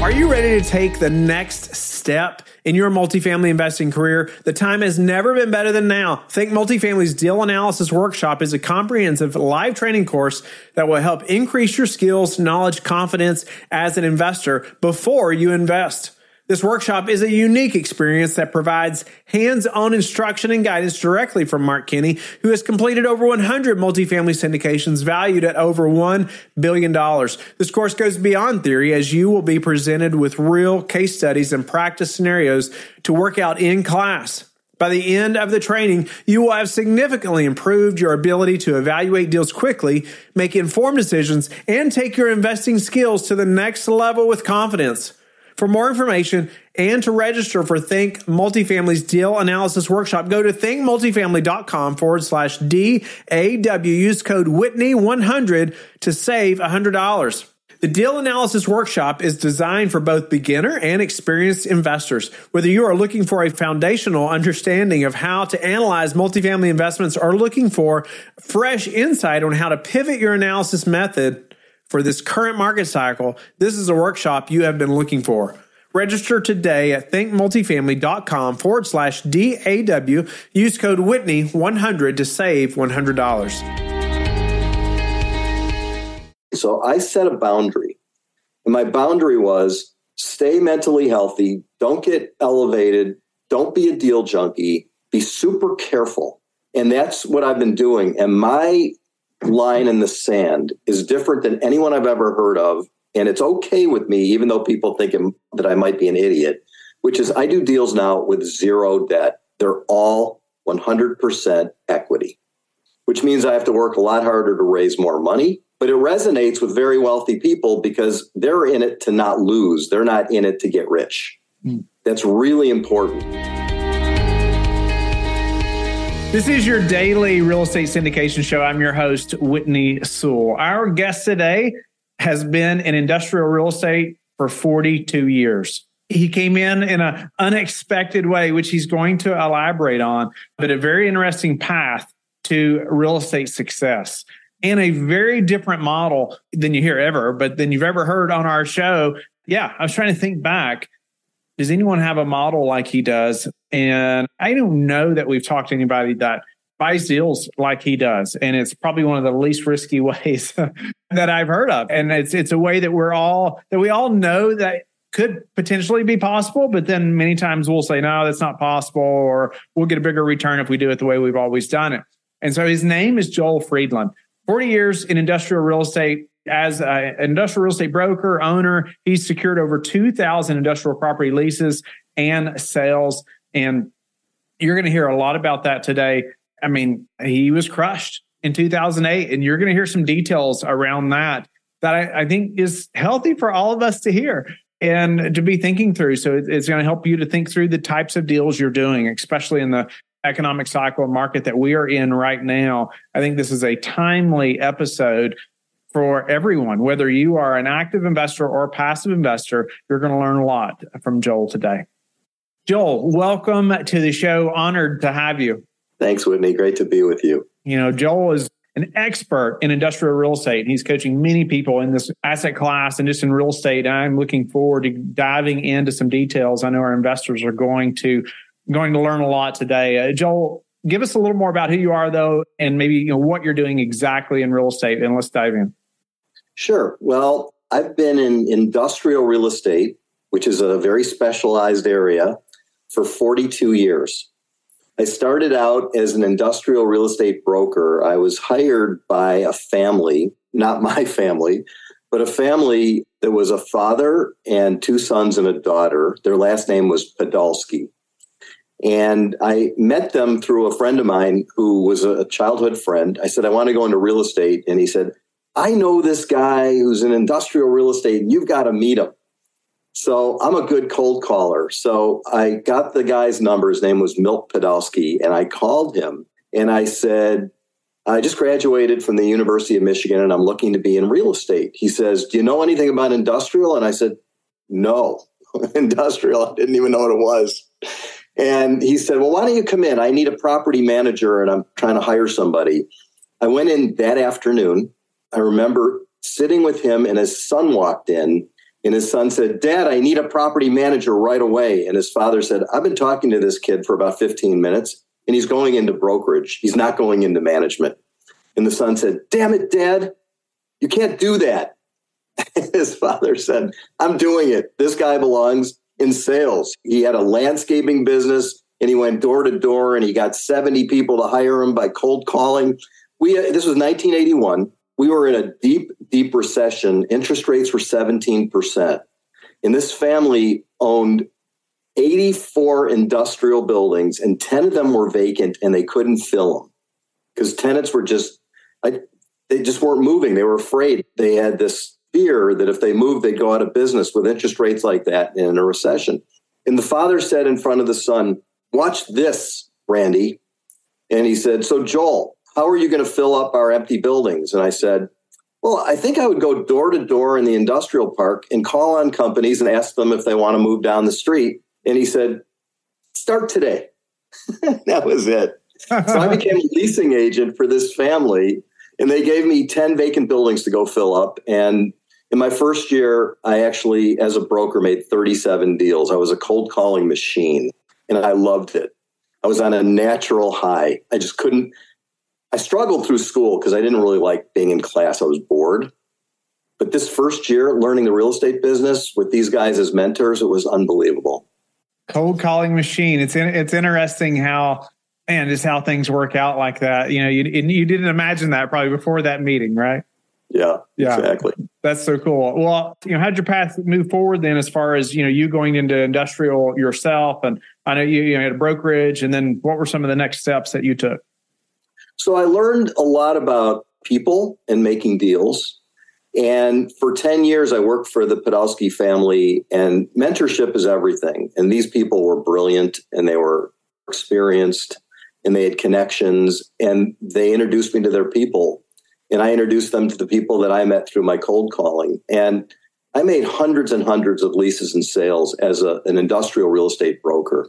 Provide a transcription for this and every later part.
Are you ready to take the next step in your multifamily investing career? The time has never been better than now. Think Multifamily's Deal Analysis Workshop is a comprehensive live training course that will help increase your skills, knowledge, confidence as an investor before you invest. This workshop is a unique experience that provides hands-on instruction and guidance directly from Mark Kenney, who has completed over 100 multifamily syndications valued at over $1 billion. This course goes beyond theory as you will be presented with real case studies and practice scenarios to work out in class. By the end of the training, you will have significantly improved your ability to evaluate deals quickly, make informed decisions, and take your investing skills to the next level with confidence. For more information and to register for Think Multifamily's Deal Analysis Workshop, go to thinkmultifamily.com forward slash DAW. Use code Whitney100 to save $100. The Deal Analysis Workshop is designed for both beginner and experienced investors. Whether you are looking for a foundational understanding of how to analyze multifamily investments or looking for fresh insight on how to pivot your analysis method, for this current market cycle, this is a workshop you have been looking for. Register today at thinkmultifamily.com forward slash DAW. Use code Whitney100 to save $100. So I set a boundary. And my boundary was stay mentally healthy, don't get elevated, don't be a deal junkie, be super careful. And that's what I've been doing. And my line in the sand is different than anyone I've ever heard of. And it's okay with me, even though people think that I might be an idiot, which is I do deals now with zero debt. They're all 100% equity, which means I have to work a lot harder to raise more money. But it resonates with very wealthy people because they're in it to not lose, they're not in it to get rich. Mm. That's really important. This is your daily real estate syndication show. I'm your host, Whitney Sewell. Our guest today has been in industrial real estate for 42 years. He came in in an unexpected way, which he's going to elaborate on, but a very interesting path to real estate success and a very different model than you hear ever, but than you've ever heard on our show. Yeah, I was trying to think back does anyone have a model like he does? And I don't know that we've talked to anybody that buys deals like he does. And it's probably one of the least risky ways that I've heard of. And it's it's a way that we're all that we all know that could potentially be possible, but then many times we'll say, no, that's not possible, or we'll get a bigger return if we do it the way we've always done it. And so his name is Joel Friedland. 40 years in industrial real estate, as an industrial real estate broker, owner, he's secured over 2,000 industrial property leases and sales. And you're going to hear a lot about that today. I mean, he was crushed in 2008, and you're going to hear some details around that that I, I, think is healthy for all of us to hear and to be thinking through. So it's going to help you to think through the types of deals you're doing, especially in the economic cycle market that we are in right now. I think this is a timely episode for everyone, whether you are an active investor or a passive investor, you're going to learn a lot from Joel today. Joel, welcome to the show. Honored to have you. Thanks, Whitney. Great to be with you. You know, Joel is an expert in industrial real estate. He's coaching many people in this asset class and just in real estate. I'm looking forward to diving into some details. I know our investors are going to going to learn a lot today. Uh, Joel, give us a little more about who you are, though, and maybe you know what you're doing exactly in real estate. And let's dive in. Sure. Well, I've been in industrial real estate, which is a very specialized area, for 42 years. I started out as an industrial real estate broker. I was hired by a family, not my family, but a family that was a father and two sons and a daughter. Their last name was Podolsky. And I met them through a friend of mine who was a childhood friend. I said, I want to go into real estate. And he said, I know this guy who's in industrial real estate. And you've got to meet him. So I'm a good cold caller. So I got the guy's number. His name was Milt Podolsky. And I called him and I said, I just graduated from the University of Michigan and I'm looking to be in real estate. He says, Do you know anything about industrial? And I said, No, industrial. I didn't even know what it was. And he said, Well, why don't you come in? I need a property manager and I'm trying to hire somebody. I went in that afternoon I remember sitting with him and his son walked in And his son said, Dad, I need a property manager right away. And his father said, I've been talking to this kid for about 15 minutes and he's going into brokerage. He's not going into management. And the son said, Damn it, Dad, you can't do that. his father said, I'm doing it. This guy belongs in sales. He had a landscaping business and he went door to door and he got 70 people to hire him by cold calling. We uh, this was 1981. We were in a deep deep recession. Interest rates were 17%. And this family owned 84 industrial buildings and 10 of them were vacant and they couldn't fill them because tenants were just I, they just weren't moving. They were afraid. They had this fear that if they moved, they'd go out of business with interest rates like that in a recession. And the father said in front of the son, Watch this, Randy. And he said, So, Joel, how are you going to fill up our empty buildings? And I said, Well, I think I would go door to door in the industrial park and call on companies and ask them if they want to move down the street. And he said, Start today. that was it. so I became a leasing agent for this family, and they gave me 10 vacant buildings to go fill up. And in my first year, I actually, as a broker, made 37 deals. I was a cold calling machine and I loved it. I was on a natural high. I just couldn't, I struggled through school because I didn't really like being in class. I was bored. But this first year, learning the real estate business with these guys as mentors, it was unbelievable. Cold calling machine. It's in, it's interesting how man, just how things work out like that. You know, you you didn't imagine that probably before that meeting, right? Yeah, yeah, exactly. That's so cool. Well, you know, how'd your path move forward then, as far as you know, you going into industrial yourself, and I know you, you know, had a brokerage, and then what were some of the next steps that you took? So I learned a lot about people and making deals. And for 10 years, I worked for the Podolsky family, and mentorship is everything. And these people were brilliant and they were experienced and they had connections, and they introduced me to their people and I introduced them to the people that I met through my cold calling. And I made hundreds and hundreds of leases and sales as a, an industrial real estate broker.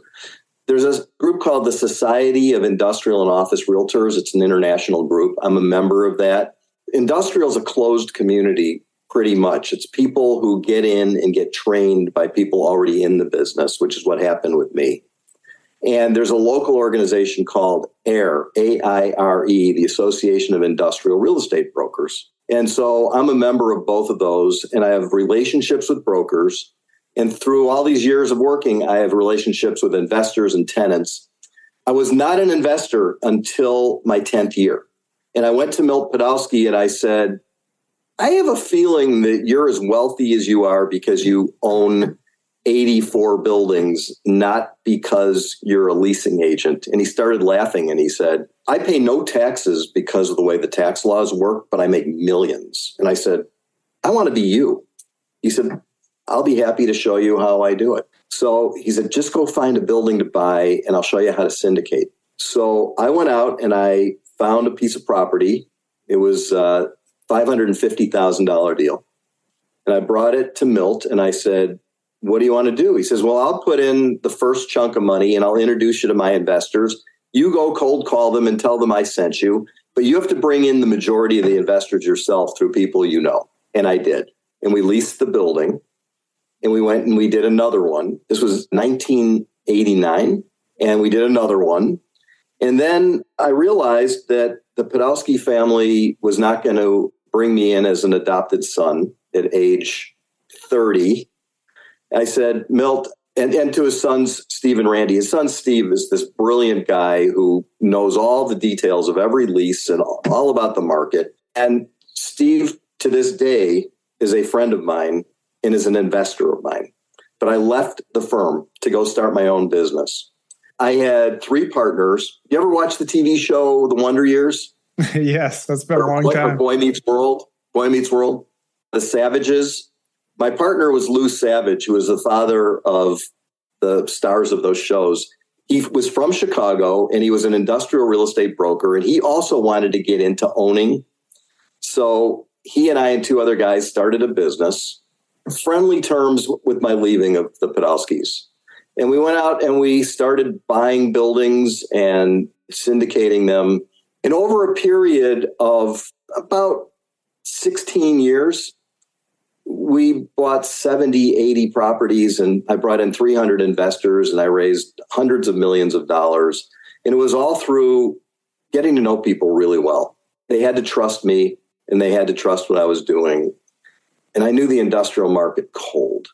There's a group called the Society of Industrial and Office Realtors. It's an international group. I'm a member of that. Industrial is a closed community, pretty much. It's people who get in and get trained by people already in the business, which is what happened with me. And there's a local organization called AIR, A I R E, the Association of Industrial Real Estate Brokers. And so I'm a member of both of those, and I have relationships with brokers. And through all these years of working, I have relationships with investors and tenants. I was not an investor until my 10th year. And I went to Milt Podolsky and I said, I have a feeling that you're as wealthy as you are because you own 84 buildings, not because you're a leasing agent. And he started laughing and he said, I pay no taxes because of the way the tax laws work, but I make millions. And I said, I want to be you. He said, I'll be happy to show you how I do it. So he said, just go find a building to buy and I'll show you how to syndicate. So I went out and I found a piece of property. It was a $550,000 deal. And I brought it to Milt and I said, what do you want to do? He says, Well, I'll put in the first chunk of money and I'll introduce you to my investors. You go cold call them and tell them I sent you, but you have to bring in the majority of the investors yourself through people you know. And I did. And we leased the building and we went and we did another one. This was 1989. And we did another one. And then I realized that the Podolsky family was not going to bring me in as an adopted son at age 30 I said, Milt, and, and to his sons, Steve and Randy. His son, Steve, is this brilliant guy who knows all the details of every lease and all about the market. And Steve, to this day, is a friend of mine and is an investor of mine. But I left the firm to go start my own business. I had three partners. You ever watch the TV show The Wonder Years? yes, that's been a long time. Boy Meets World. Boy Meets World. The Savages my partner was Lou Savage, who was the father of the stars of those shows. He was from Chicago and he was an industrial real estate broker, and he also wanted to get into owning. So he and I and two other guys started a business, friendly terms with my leaving of the Podolskys. And we went out and we started buying buildings and syndicating them. And over a period of about 16 years, we bought 70, 80 properties, and I brought in 300 investors, and I raised hundreds of millions of dollars. And it was all through getting to know people really well. They had to trust me, and they had to trust what I was doing. And I knew the industrial market cold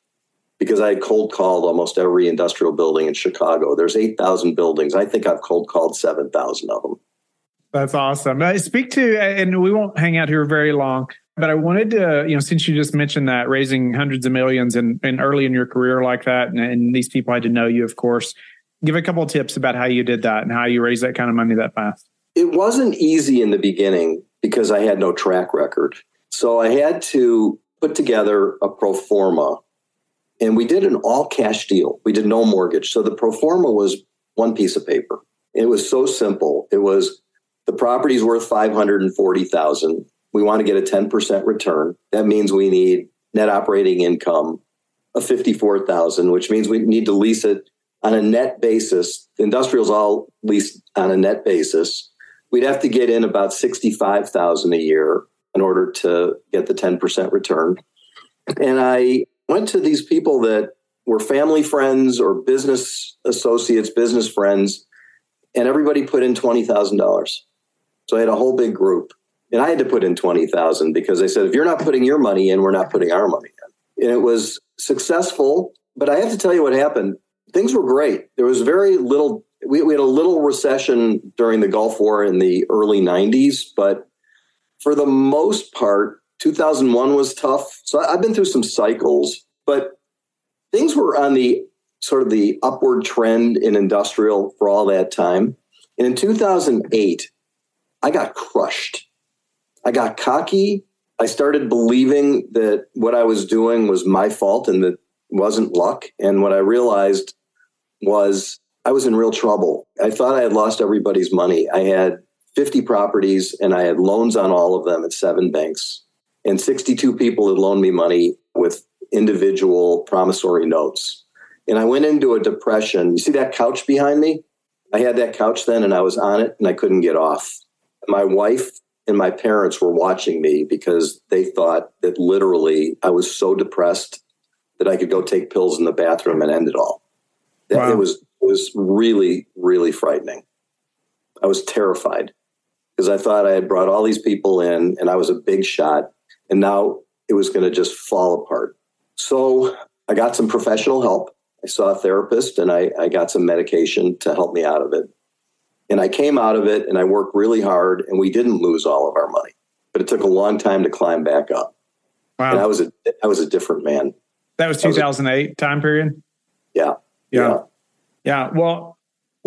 because I had cold called almost every industrial building in Chicago. There's 8,000 buildings. I think I've cold called 7,000 of them. That's awesome. Uh, speak to, and we won't hang out here very long, but I wanted to, you know, since you just mentioned that raising hundreds of millions and, and early in your career like that, and, and these people had to know you, of course, give a couple of tips about how you did that and how you raised that kind of money that fast. It wasn't easy in the beginning because I had no track record. So I had to put together a pro forma and we did an all cash deal. We did no mortgage. So the pro forma was one piece of paper. It was so simple. It was the property's worth 540,000. We want to get a 10% return. That means we need net operating income of 54,000, which means we need to lease it on a net basis. Industrial's all leased on a net basis. We'd have to get in about 65,000 a year in order to get the 10% return. And I went to these people that were family friends or business associates, business friends, and everybody put in $20,000. So I had a whole big group. And I had to put in 20,000 because they said, if you're not putting your money in, we're not putting our money in. And it was successful. But I have to tell you what happened. Things were great. There was very little, we, we had a little recession during the Gulf War in the early 90s. But for the most part, 2001 was tough. So I've been through some cycles, but things were on the sort of the upward trend in industrial for all that time. And in 2008, I got crushed. I got cocky. I started believing that what I was doing was my fault and that wasn't luck. And what I realized was I was in real trouble. I thought I had lost everybody's money. I had 50 properties and I had loans on all of them at seven banks and 62 people had loaned me money with individual promissory notes. And I went into a depression. You see that couch behind me? I had that couch then and I was on it and I couldn't get off. My wife and my parents were watching me because they thought that literally I was so depressed that I could go take pills in the bathroom and end it all. Wow. It was it was really really frightening. I was terrified because I thought I had brought all these people in and I was a big shot and now it was going to just fall apart. So I got some professional help. I saw a therapist and I, I got some medication to help me out of it. And I came out of it and I worked really hard and we didn't lose all of our money, but it took a long time to climb back up. Wow. And I was a, I was a different man. That was 2008 was a, time period. Yeah, yeah. Yeah. Yeah. Well,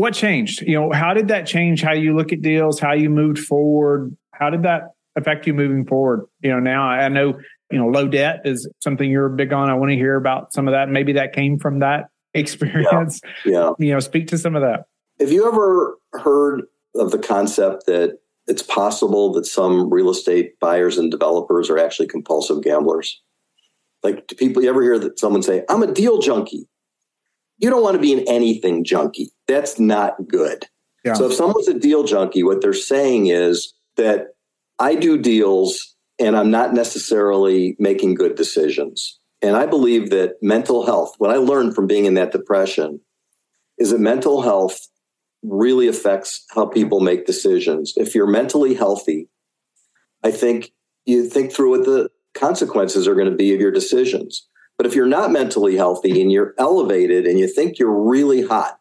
what changed? You know, how did that change how you look at deals, how you moved forward? How did that affect you moving forward? You know, now I know, you know, low debt is something you're big on. I want to hear about some of that. Maybe that came from that experience. Yeah. yeah. You know, speak to some of that. Have you ever heard of the concept that it's possible that some real estate buyers and developers are actually compulsive gamblers? Like, do people you ever hear that someone say, I'm a deal junkie? You don't want to be an anything junkie. That's not good. Yeah. So if someone's a deal junkie, what they're saying is that I do deals and I'm not necessarily making good decisions. And I believe that mental health, what I learned from being in that depression, is that mental health really affects how people make decisions. If you're mentally healthy, I think you think through what the consequences are going to be of your decisions. But if you're not mentally healthy and you're elevated and you think you're really hot,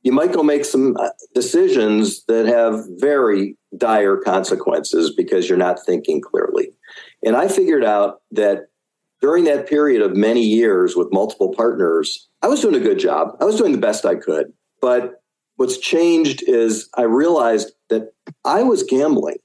you might go make some uh, decisions that have very dire consequences because you're not thinking clearly. And I figured out that during that period of many years with multiple partners, I was doing a good job. I was doing the best I could. But what's changed is I realized that I was gambling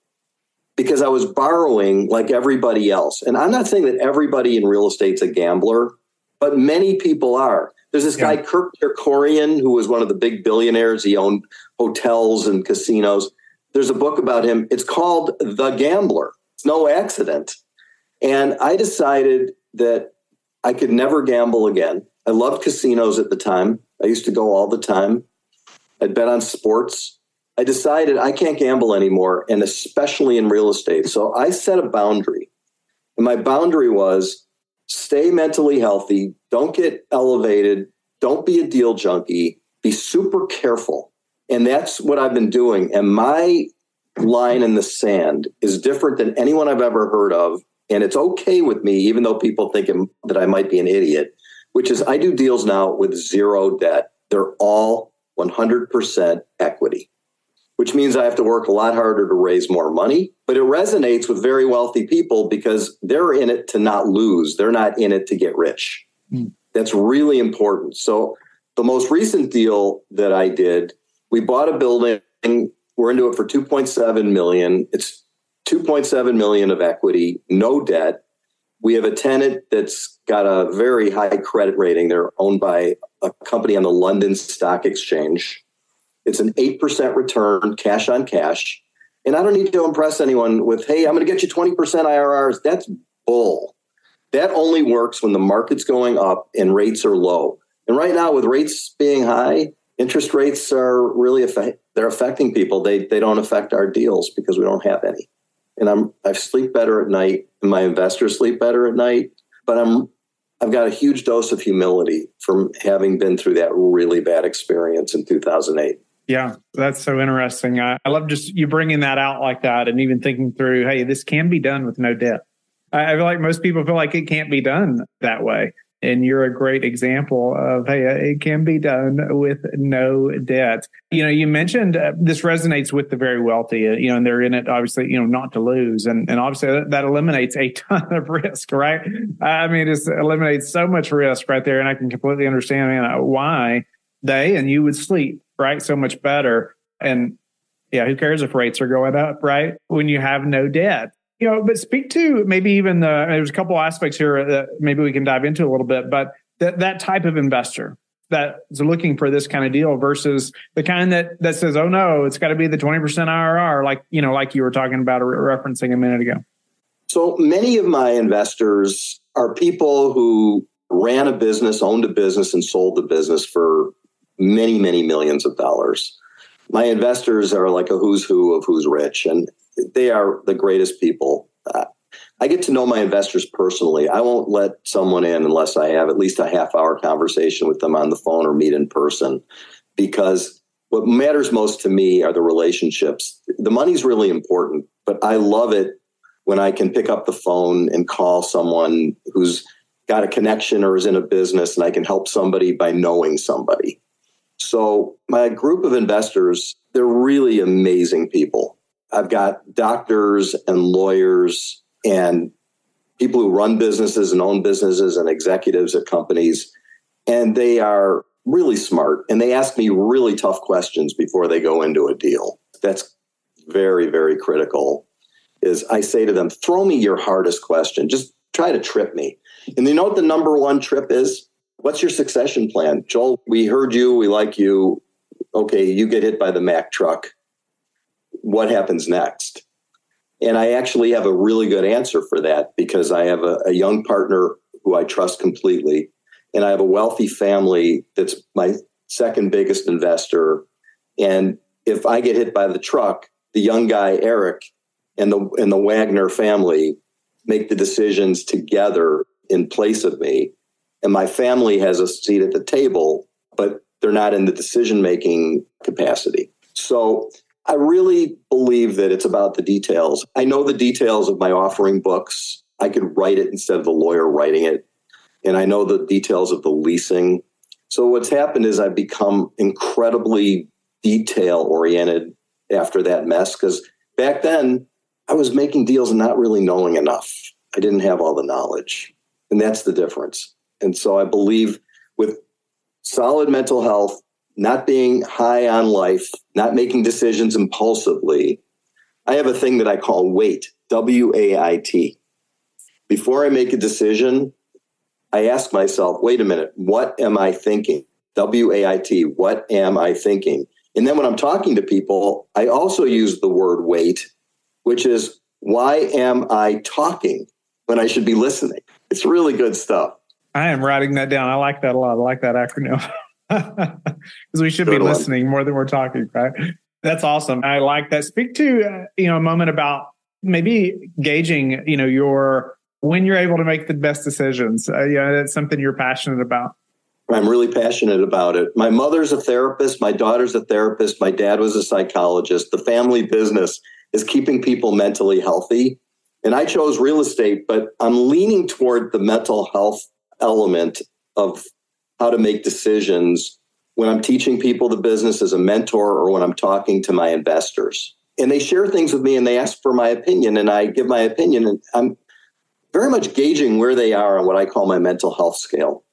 because I was borrowing like everybody else. And I'm not saying that everybody in real estate's a gambler, but many people are. There's this yeah. guy, Kirk Kerkorian, who was one of the big billionaires. He owned hotels and casinos. There's a book about him. It's called The Gambler. It's no accident. And I decided that I could never gamble again. I loved casinos at the time. I used to go all the time. I'd bet on sports. I decided I can't gamble anymore, and especially in real estate. So I set a boundary. And my boundary was stay mentally healthy, don't get elevated, don't be a deal junkie, be super careful. And that's what I've been doing. And my line in the sand is different than anyone I've ever heard of. And it's okay with me, even though people think that I might be an idiot, which is I do deals now with zero debt. They're all 100% equity, which means I have to work a lot harder to raise more money. But it resonates with very wealthy people because they're in it to not lose, they're not in it to get rich. Mm. That's really important. So, the most recent deal that I did, we bought a building we're into it for 2.7 million. It's 2.7 million of equity, no debt. We have a tenant that's got a very high credit rating. They're owned by a company on the London Stock Exchange. It's an 8% return, cash on cash. And I don't need to impress anyone with, hey, I'm going to get you 20% IRRs. That's bull. That only works when the market's going up and rates are low. And right now, with rates being high, interest rates are really they're affecting people. They they don't affect our deals because we don't have any. And I'm I sleep better at night, and my investors sleep better at night. But I'm I've got a huge dose of humility from having been through that really bad experience in 2008. Yeah, that's so interesting. I, I love just you bringing that out like that, and even thinking through, hey, this can be done with no debt. I feel like most people feel like it can't be done that way. And you're a great example of hey it can be done with no debt. You know you mentioned uh, this resonates with the very wealthy uh, you know and they're in it obviously you know not to lose. And and obviously that, that eliminates a ton of risk right? I mean it eliminates so much risk right there. And i can completely understand you know, why they and you would sleep right? So much better. And yeah who cares if rates are going up right? When you have no debt you know, but speak to maybe even the, there's a couple aspects here that maybe we can dive into a little bit, but that, that type of investor that is looking for this kind of deal versus the kind that, that says, oh no, it's got to be the 20% IRR, like, you know, like you were talking about referencing a minute ago. So many of my investors are people who ran a business, owned a business, and sold the business for many, many millions of dollars. My investors are like a who's who of who's rich. And they are the greatest people. Uh, I get to know my investors personally. I won't let someone in unless I have at least a half hour conversation with them on the phone or meet in person because what matters most to me are the relationships. The money's really important, but I love it when I can pick up the phone and call someone who's got a connection or is in a business and I can help somebody by knowing somebody. So, my group of investors, they're really amazing people. I've got doctors and lawyers and people who run businesses and own businesses and executives at companies. And they are really smart and they ask me really tough questions before they go into a deal. That's very, very critical. Is I say to them, throw me your hardest question. Just try to trip me. And you know what the number one trip is? What's your succession plan? Joel, we heard you, we like you. Okay, you get hit by the Mack truck what happens next? And I actually have a really good answer for that because I have a, a young partner who I trust completely. And I have a wealthy family that's my second biggest investor. And if I get hit by the truck, the young guy, Eric, and the and the Wagner family make the decisions together in place of me. And my family has a seat at the table, but they're not in the decision making capacity. So I really believe that it's about the details. I know the details of my offering books. I could write it instead of the lawyer writing it. And I know the details of the leasing. So what's happened is I've become incredibly detail oriented after that mess because back then I was making deals and not really knowing enough. I didn't have all the knowledge. And that's the difference. And so I believe with solid mental health, not being high on life, not making decisions impulsively, I have a thing that I call wait, W A I T. Before I make a decision, I ask myself, wait a minute, what am I thinking? W A I T, what am I thinking? And then when I'm talking to people, I also use the word wait, which is why am I talking when I should be listening? It's really good stuff. I am writing that down. I like that a lot. I like that acronym. because we should be listening more than we're talking, right? That's awesome. I like that. Speak to uh, you know a moment about maybe gauging you know your when you're able to make the best decisions. Uh, yeah, that's something you're passionate about. I'm really passionate about it. My mother's a therapist. My daughter's a therapist. My dad was a psychologist. The family business is keeping people mentally healthy. And I chose real estate, but I'm leaning toward the mental health element of how to make decisions when I'm teaching people the business as a mentor or when I'm talking to my investors. And they share things with me and they ask for my opinion, and I give my opinion. And I'm very much gauging where they are on what I call my mental health scale.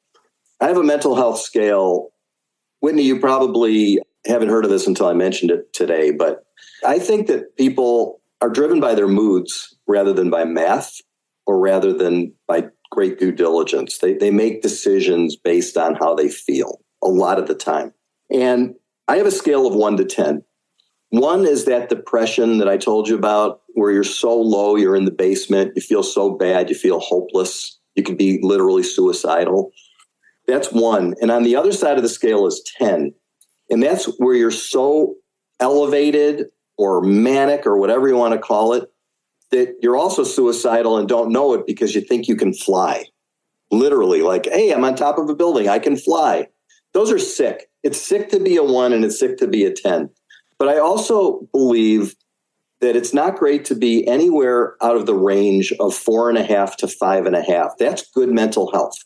I have a mental health scale. Whitney, you probably haven't heard of this until I mentioned it today, but I think that people are driven by their moods rather than by math or rather than by great due diligence. They, they make decisions based on how they feel a lot of the time. And I have a scale of one to 10. One is that depression that I told you about, where you're so low, you're in the basement, you feel so bad, you feel hopeless, you can be literally suicidal. That's one. And on the other side of the scale is 10. And that's where you're so elevated or manic or whatever you want to call it that you're also suicidal and don't know it because you think you can fly. Literally, like, hey, I'm on top of a building, I can fly. Those are sick. It's sick to be a one and it's sick to be a 10. But I also believe that it's not great to be anywhere out of the range of four and a half to five and a half. That's good mental health.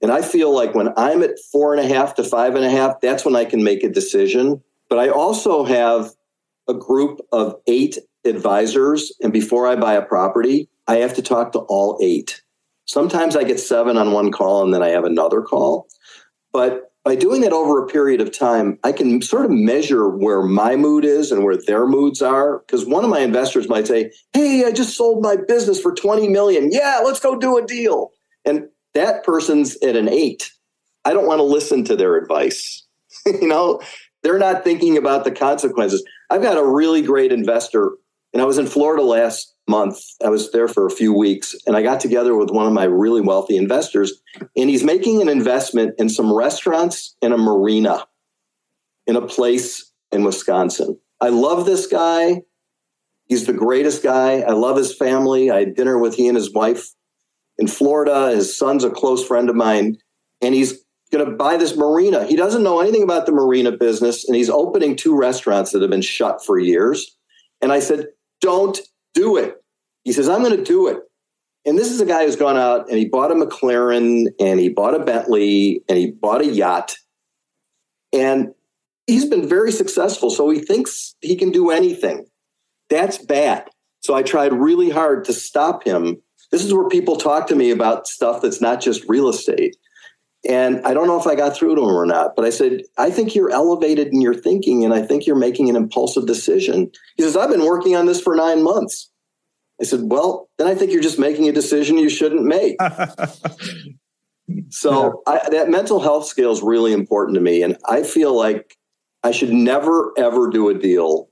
And I feel like when I'm at four and a half to five and a half, that's when I can make a decision. But I also have a group of eight advisors. And before I buy a property, I have to talk to all eight. Sometimes I get seven on one call and then I have another call. But by doing that over a period of time, I can sort of measure where my mood is and where their moods are. Because one of my investors might say, Hey, I just sold my business for 20 million. Yeah, let's go do a deal. And that person's at an eight. I don't want to listen to their advice. you know, they're not thinking about the consequences. I've got a really great investor, and I was in Florida last month. I was there for a few weeks, and I got together with one of my really wealthy investors, and he's making an investment in some restaurants and a marina in a place in Wisconsin. I love this guy. He's the greatest guy. I love his family. I had dinner with he and his wife in Florida. His son's a close friend of mine, and he's going to buy this marina. He doesn't know anything about the marina business, and he's opening two restaurants that have been shut for years. And I said, Don't do it. He says, I'm going to do it. And this is a guy who's gone out and he bought a McLaren and he bought a Bentley and he bought a yacht. And he's been very successful. So he thinks he can do anything. That's bad. So I tried really hard to stop him this is where people talk to me about stuff that's not just real estate. And I don't know if I got through to him or not, but I said, I think you're elevated in your thinking and I think you're making an impulsive decision. He says, I've been working on this for nine months. I said, Well, then I think you're just making a decision you shouldn't make. so yeah. I, that mental health scale is really important to me. And I feel like I should never, ever do a deal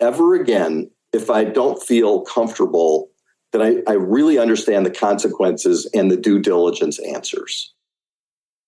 ever again if I don't feel comfortable that I, I really understand the consequences and the due diligence answers.